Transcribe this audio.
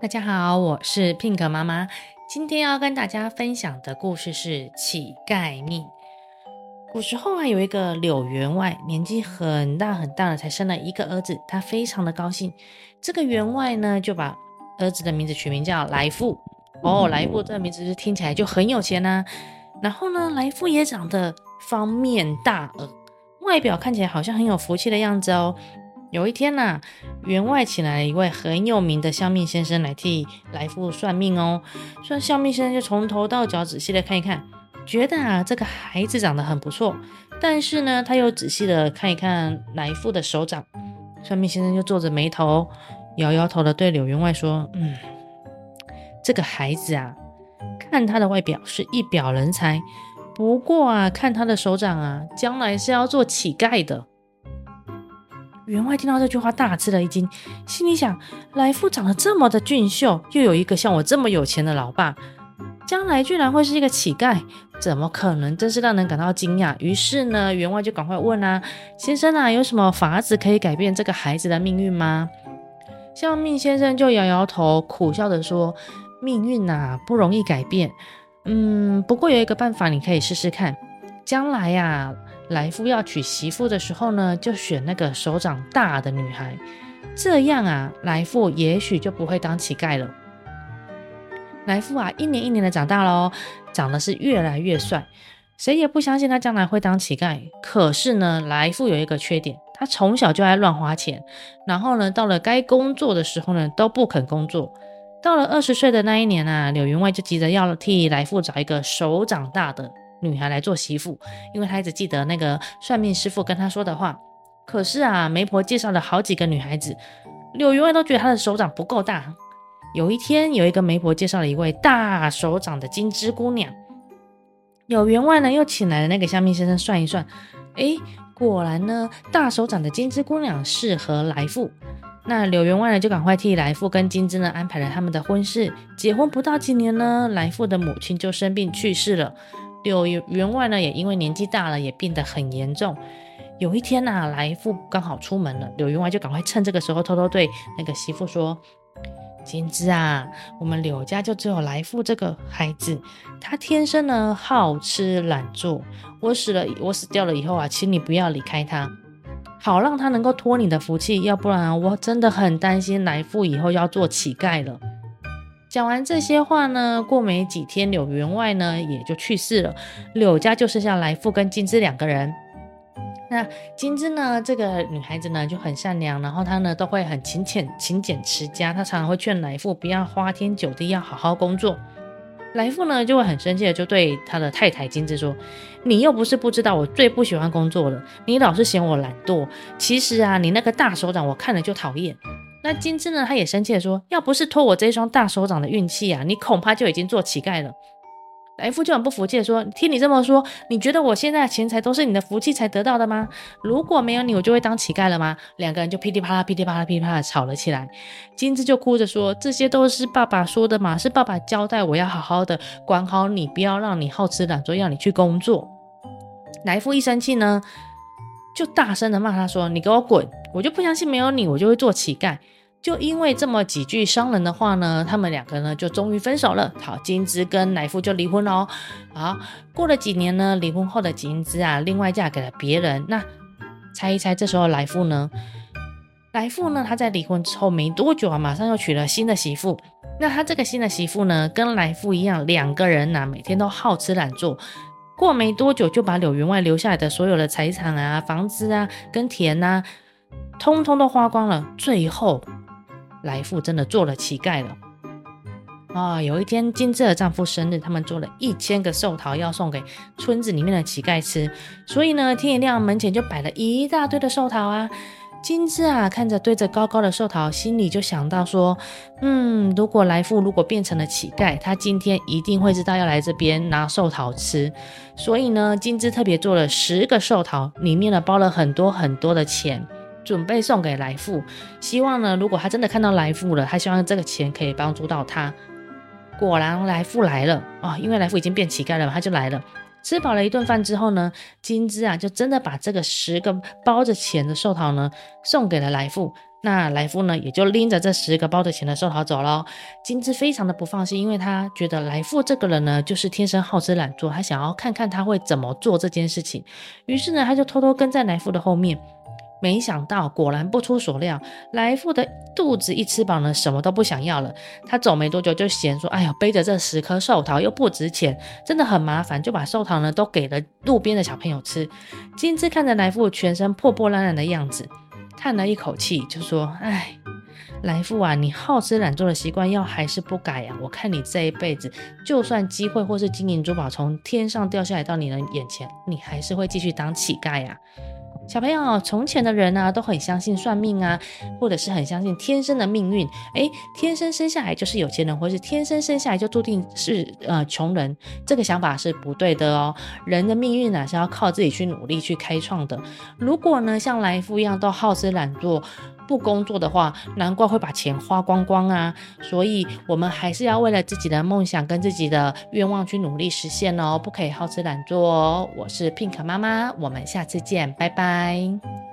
大家好，我是 Pink 妈妈。今天要跟大家分享的故事是《乞丐命》。古时候啊，有一个柳员外，年纪很大很大了，才生了一个儿子，他非常的高兴。这个员外呢，就把儿子的名字取名叫来富。哦，来富这个名字是听起来就很有钱呐、然后呢，来富也长得方面大耳，外表看起来好像很有福气的样子哦。有一天呐、啊，员外请来了一位很有名的相命先生来替来富算命哦。算相命先生就从头到脚仔细的看一看，觉得啊这个孩子长得很不错。但是呢，他又仔细的看一看来富的手掌。算命先生就皱着眉头，摇摇头的对柳员外说：“嗯，这个孩子啊，看他的外表是一表人才，不过啊，看他的手掌啊，将来是要做乞丐的。”员外听到这句话，大吃了一惊，心里想：来富长得这么的俊秀，又有一个像我这么有钱的老爸，将来居然会是一个乞丐，怎么可能？真是让人感到惊讶。于是呢，员外就赶快问啊：“先生啊，有什么法子可以改变这个孩子的命运吗？”相命先生就摇摇头，苦笑着说：“命运呐、不容易改变。嗯，不过有一个办法，你可以试试看。将来呀、啊。”来富要娶媳妇的时候呢，就选那个手掌大的女孩，这样啊，来富也许就不会当乞丐了。来富啊，一年一年的长大喽，长得是越来越帅，谁也不相信他将来会当乞丐。可是呢，来富有一个缺点，他从小就爱乱花钱，然后呢，到了该工作的时候呢，都不肯工作。到了二十岁的那一年啊，柳员外就急着要替来富找一个手掌大的。女孩来做媳妇，因为他一直记得那个算命师傅跟他说的话。可是啊，媒婆介绍了好几个女孩子，柳员外都觉得他的手掌不够大。有一天，有一个媒婆介绍了一位大手掌的金枝姑娘，柳员外呢又请来了那个相命先生算一算，诶，果然呢，大手掌的金枝姑娘适合来富。那柳员外呢就赶快替来富跟金枝呢安排了他们的婚事。结婚不到几年呢，来富的母亲就生病去世了。柳员外呢，也因为年纪大了，也病得很严重。有一天呢、啊，来富刚好出门了，柳员外就赶快趁这个时候，偷偷对那个媳妇说：“金枝啊，我们柳家就只有来富这个孩子，他天生呢好吃懒做。我死了，我死掉了以后啊，请你不要离开他，好让他能够托你的福气，要不然我真的很担心来富以后要做乞丐了。”讲完这些话呢，过没几天，柳员外呢也就去世了，柳家就剩下来富跟金枝两个人。那金枝呢，这个女孩子呢就很善良，然后她呢都会很勤俭、勤俭持家，她常常会劝来富不要花天酒地，要好好工作。来富呢就会很生气的，就对他的太太金枝说：“你又不是不知道，我最不喜欢工作了，你老是嫌我懒惰。其实啊，你那个大手掌，我看了就讨厌。”那金枝呢？她也生气的说：“要不是托我这一双大手掌的运气啊，你恐怕就已经做乞丐了。”来富就很不服气的说：“听你这么说，你觉得我现在的钱财都是你的福气才得到的吗？如果没有你，我就会当乞丐了吗？”两个人就噼里啪啦、噼里啪啦、噼里啪啦吵了起来。金枝就哭着说：“这些都是爸爸说的嘛，是爸爸交代我要好好的管好你，不要让你好吃懒做，要你去工作。”来富一生气呢，就大声的骂他说：“你给我滚！我就不相信没有你，我就会做乞丐。”就因为这么几句伤人的话呢，他们两个呢就终于分手了。好，金枝跟来富就离婚了哦。好，过了几年呢，离婚后的金枝啊，另外嫁给了别人。那猜一猜，这时候来富呢？来富呢，他在离婚之后没多久啊，马上又娶了新的媳妇。那他这个新的媳妇呢，跟来富一样，两个人呐、啊，每天都好吃懒做。过没多久，就把柳员外留下来的所有的财产啊、房子啊、跟田呐，通通都花光了。最后。来富真的做了乞丐了啊、有一天，金枝的丈夫生日，他们做了一千个寿桃要送给村子里面的乞丐吃，所以呢，天一亮，门前就摆了一大堆的寿桃啊。金枝啊，看着堆着高高的寿桃，心里就想到说：嗯，如果来富如果变成了乞丐，他今天一定会知道要来这边拿寿桃吃。所以呢，金枝特别做了十个寿桃，里面呢包了很多很多的钱。准备送给来富，希望呢，如果他真的看到来富了，他希望这个钱可以帮助到他。果然来富来了啊、因为来富已经变乞丐了嘛，他就来了。吃饱了一顿饭之后呢，金枝啊就真的把这个十个包着钱的寿桃呢送给了来富。那来富呢也就拎着这十个包着钱的寿桃走了。金枝非常的不放心，因为他觉得来富这个人呢就是天生好吃懒做，他想要看看他会怎么做这件事情。于是呢，他就偷偷跟在来富的后面。没想到，果然不出所料，来富的肚子一吃饱呢，什么都不想要了。他走没多久就嫌说：“哎呦，背着这十颗寿桃又不值钱，真的很麻烦。”就把寿桃呢都给了路边的小朋友吃。金枝看着来富全身破破烂烂的样子，叹了一口气，就说：“哎，来富啊，你好吃懒做的习惯要还是不改呀？我看你这一辈子，就算机会或是金银珠宝从天上掉下来到你的眼前，你还是会继续当乞丐呀。”小朋友，从前的人啊，都很相信算命啊，或者是很相信天生的命运。诶，天生生下来就是有钱人，或是天生生下来就注定是呃穷人，这个想法是不对的哦。人的命运呢，是要靠自己去努力去开创的。如果呢，像来福一样都好吃懒做，不工作的话，难怪会把钱花光光啊！所以，我们还是要为了自己的梦想跟自己的愿望去努力实现哦，不可以好吃懒做哦。我是 Pink 妈妈，我们下次见，拜拜。